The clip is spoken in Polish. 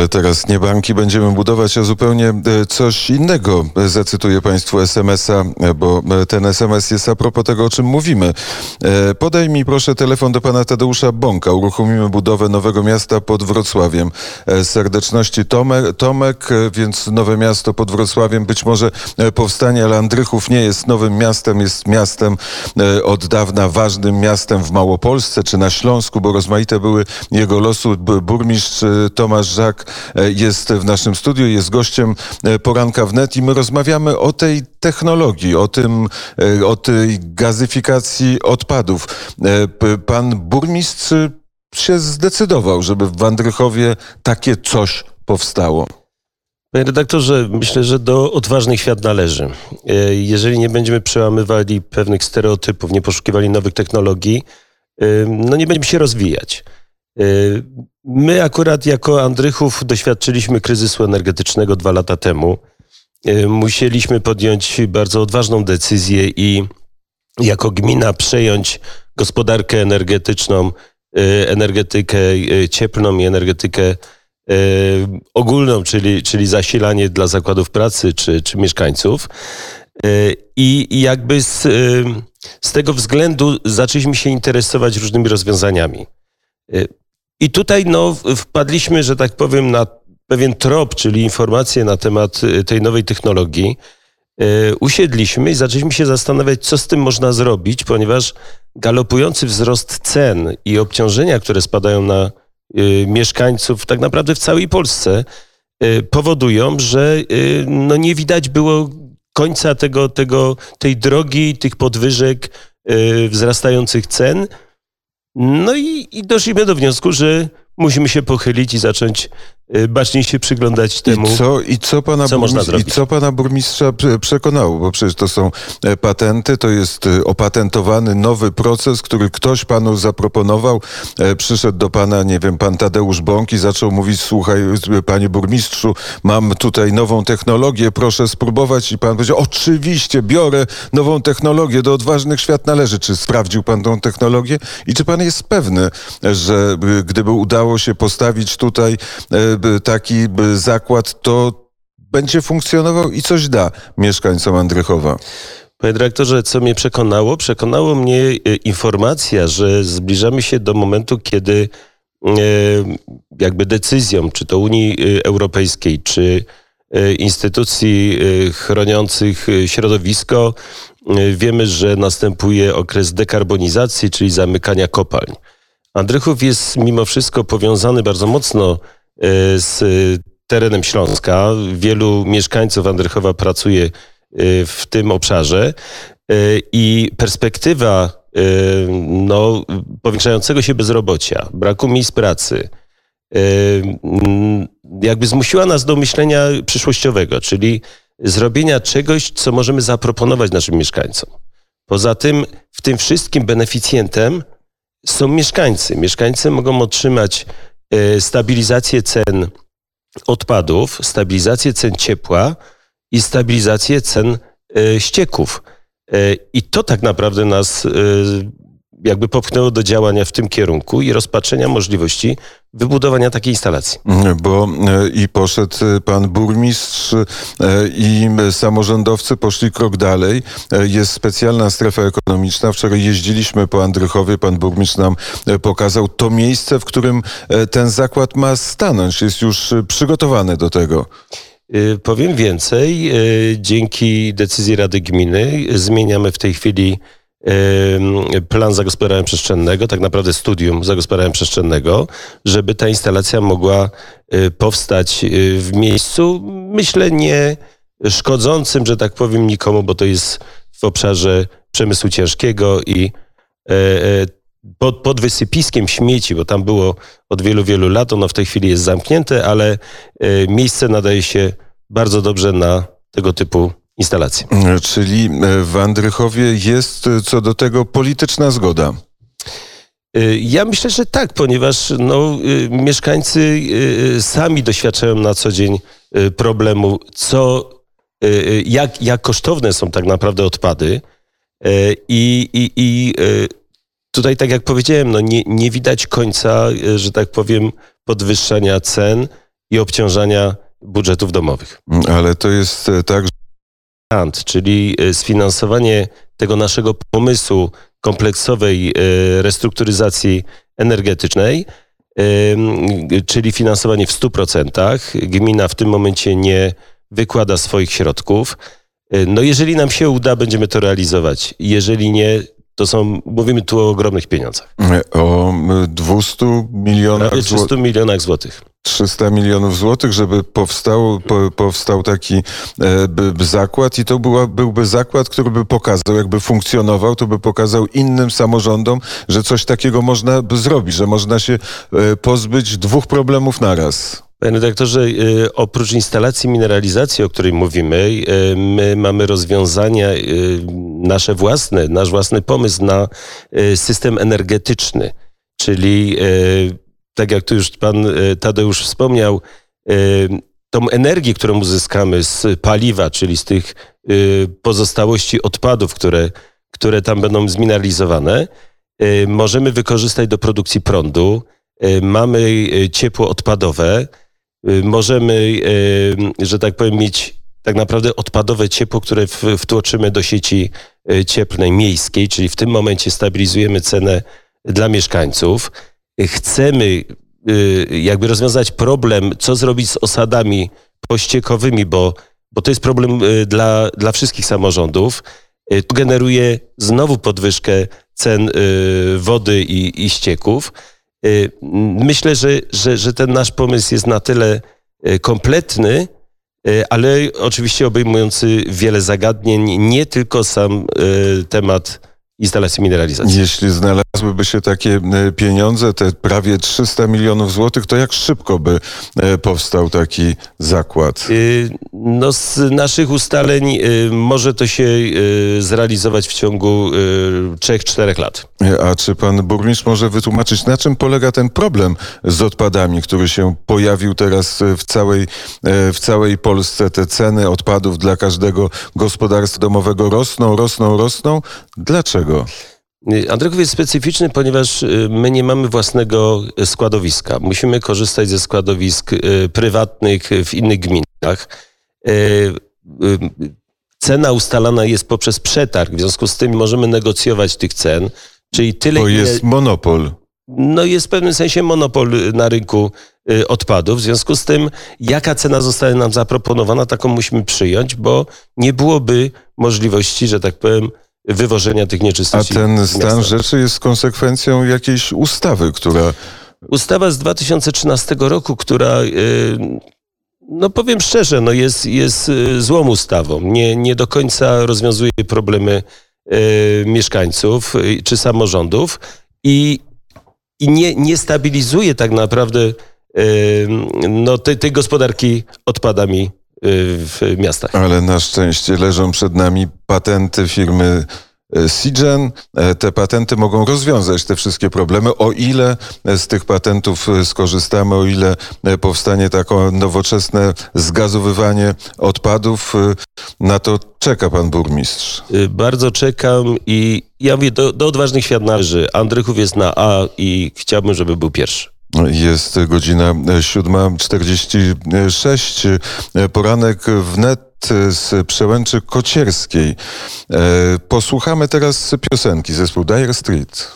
Ale teraz nie banki będziemy budować, a zupełnie e, coś innego. Zacytuję Państwu SMS-a, e, bo e, ten SMS jest a propos tego, o czym mówimy. Podaj mi proszę telefon do pana Tadeusza Bąka. Uruchomimy budowę nowego miasta pod Wrocławiem. Serdeczności Tomek, Tomek, więc nowe miasto pod Wrocławiem być może powstanie, ale Andrychów nie jest nowym miastem, jest miastem od dawna ważnym miastem w Małopolsce czy na Śląsku, bo rozmaite były jego losu. Burmistrz Tomasz Żak e, jest w naszym studiu, jest gościem e, poranka wnet i my rozmawiamy o tej technologii, o tym, e, o tej gazyfikacji odpadów. Pan burmistrz się zdecydował, żeby w Wandrychowie takie coś powstało. Panie redaktorze, myślę, że do odważnych świat należy. Jeżeli nie będziemy przełamywali pewnych stereotypów, nie poszukiwali nowych technologii, no nie będziemy się rozwijać. My akurat jako Andrychów doświadczyliśmy kryzysu energetycznego dwa lata temu. E, musieliśmy podjąć bardzo odważną decyzję i jako gmina przejąć gospodarkę energetyczną, e, energetykę e, cieplną i energetykę ogólną, czyli, czyli zasilanie dla zakładów pracy czy, czy mieszkańców. I, jakby z, z tego względu zaczęliśmy się interesować różnymi rozwiązaniami. I tutaj no, wpadliśmy, że tak powiem, na pewien trop, czyli informacje na temat y, tej nowej technologii. Y, usiedliśmy i zaczęliśmy się zastanawiać, co z tym można zrobić, ponieważ galopujący wzrost cen i obciążenia, które spadają na y, mieszkańców tak naprawdę w całej Polsce, powodują, że no nie widać było końca tego, tego, tej drogi, tych podwyżek, wzrastających cen. No i, i doszliśmy do wniosku, że musimy się pochylić i zacząć baczniej się przyglądać temu, I co, i co, pana co można zrobić. I co pana burmistrza przekonało? Bo przecież to są e, patenty, to jest e, opatentowany nowy proces, który ktoś panu zaproponował. E, przyszedł do pana, nie wiem, pan Tadeusz Bąk i zaczął mówić, słuchaj, panie burmistrzu, mam tutaj nową technologię, proszę spróbować. I pan powiedział, oczywiście, biorę nową technologię, do odważnych świat należy. Czy sprawdził pan tą technologię? I czy pan jest pewny, że gdyby udało udało się postawić tutaj e, taki zakład, to będzie funkcjonował i coś da mieszkańcom Andrychowa. Panie dyrektorze, co mnie przekonało? Przekonało mnie e, informacja, że zbliżamy się do momentu, kiedy e, jakby decyzją, czy to Unii Europejskiej, czy instytucji chroniących środowisko, wiemy, że następuje okres dekarbonizacji, czyli zamykania kopalń. Andrychów jest mimo wszystko powiązany bardzo mocno e, z terenem Śląska. Wielu mieszkańców Andrychowa pracuje e, w tym obszarze e, i perspektywa no, powiększającego się bezrobocia, braku miejsc pracy, jakby zmusiła nas do myślenia przyszłościowego, czyli zrobienia czegoś, co możemy zaproponować naszym mieszkańcom. Poza tym, w tym wszystkim beneficjentem są mieszkańcy. Mieszkańcy mogą otrzymać stabilizację cen odpadów, stabilizację cen ciepła i stabilizację cen e, ścieków. E, I to tak naprawdę nas jakby popchnęło do działania w tym kierunku i rozpatrzenia możliwości wybudowania takiej instalacji. Bo e, i poszedł e, pan burmistrz e, i samorządowcy poszli krok dalej. Jest specjalna strefa ekonomiczna. Wczoraj jeździliśmy po Andrychowie. Pan burmistrz nam pokazał to miejsce, w którym ten zakład ma stanąć. Jest już przygotowany do tego. Powiem więcej. Dzięki decyzji Rady Gminy zmieniamy w tej chwili plan zagospodarowania przestrzennego, tak naprawdę studium zagospodarowania przestrzennego, żeby ta instalacja mogła y, powstać y, w miejscu, myślę, nie szkodzącym, że tak powiem, nikomu, bo to jest w obszarze przemysłu ciężkiego i e, e, pod, pod wysypiskiem śmieci, bo tam było od wielu, wielu lat, ono w tej chwili jest zamknięte, ale e, miejsce nadaje się bardzo dobrze na tego typu instalacje. Czyli e, w Andrychowie jest e, co do tego polityczna zgoda. E, ja myślę, że tak, ponieważ no, mieszkańcy sami doświadczają na co dzień problemu, co, jak, jak kosztowne są tak naprawdę odpady. I, i, i tutaj, tak jak powiedziałem, no nie, nie widać końca, że tak powiem, podwyższania cen i obciążania budżetów domowych. Ale to jest tak, że Grant, czyli e, sfinansowanie tego naszego pomysłu kompleksowej e, restrukturyzacji energetycznej, czyli finansowanie w 100%. Gmina w tym momencie nie wykłada swoich środków. E, No jeżeli nam się uda, będziemy to realizować. Jeżeli nie, to są, mówimy tu o ogromnych pieniądzach. o m, 200 milionach złotych. 300 milionach złotych. 300 milionów złotych, żeby powstał, po, powstał taki e, zakład i to była, byłby zakład, który by pokazał, jakby funkcjonował, to by pokazał innym samorządom, że coś takiego można zrobić, że można się e, pozbyć dwóch problemów naraz. Panie redaktorze, y, oprócz instalacji mineralizacji, o której mówimy, y, my mamy rozwiązania y, nasze własne, nasz własny pomysł na system energetyczny, czyli tak jak tu już pan y, Tadeusz wspomniał, y, tą energię, którą uzyskamy z paliwa, czyli z tych y, pozostałości odpadów, które, które tam będą zmineralizowane, możemy wykorzystać do produkcji prądu. Mamy ciepło odpadowe, możemy, że tak powiem, mieć tak naprawdę odpadowe ciepło, które wtłoczymy do sieci cieplnej miejskiej, czyli w tym momencie stabilizujemy cenę dla mieszkańców. Chcemy y, jakby rozwiązać problem, co zrobić z osadami pościekowymi, bo, bo to jest problem y, dla, dla wszystkich samorządów. Y, To generuje znowu podwyżkę cen wody i, i ścieków. Myślę, że, że, że ten nasz pomysł jest na tyle kompletny, ale oczywiście obejmujący wiele zagadnień, nie tylko sam temat instalacji mineralizacji. Jeśli znalazłyby się takie e, pieniądze, te prawie 300 milionów złotych, to jak szybko by e, powstał taki zakład? Y, No z naszych ustaleń y, może to się y, zrealizować w ciągu 3-4 lat. A czy pan burmistrz może wytłumaczyć, na czym polega ten problem z odpadami, który się pojawił teraz e, w całej, w całej Polsce? Te ceny odpadów dla każdego gospodarstwa domowego rosną, rosną, rosną. Dlaczego? Y, Andryków jest specyficzny, ponieważ y, my nie mamy własnego składowiska. Musimy korzystać ze składowisk y, prywatnych w innych gminach. Cena ustalana jest poprzez przetarg, w związku z tym możemy negocjować tych cen, czyli tyle, Bo ile- jest monopol. no jest w pewnym sensie monopol na rynku odpadów. W związku z tym, jaka cena zostanie nam zaproponowana, taką musimy przyjąć, bo nie byłoby możliwości, że tak powiem, wywożenia tych A nieczystości. ten z stan rzeczy jest konsekwencją jakiejś ustawy, która Ustawa z 2013 roku, która, y, no powiem szczerze, no jest, jest y, złą ustawą. Nie, nie do końca rozwiązuje problemy y, mieszkańców y, czy samorządów i, i nie, nie stabilizuje tak naprawdę no, tej, tej gospodarki odpadami w miastach. Ale na szczęście leżą przed nami patenty firmy e, Sigen. E, Te patenty mogą rozwiązać te wszystkie problemy, o ile z tych patentów e, skorzystamy, o ile e, powstanie takie nowoczesne zgazowywanie odpadów. E, Na to czeka pan burmistrz. Y, Bardzo czekam i ja mówię, do, do odważnych świat należy. Andrychów jest na A i chciałbym, żeby był pierwszy. Jest godzina 7.46. E, Poranek wnet z Przełęczy Kocierskiej. E, Posłuchamy teraz piosenki zespół Dire Street.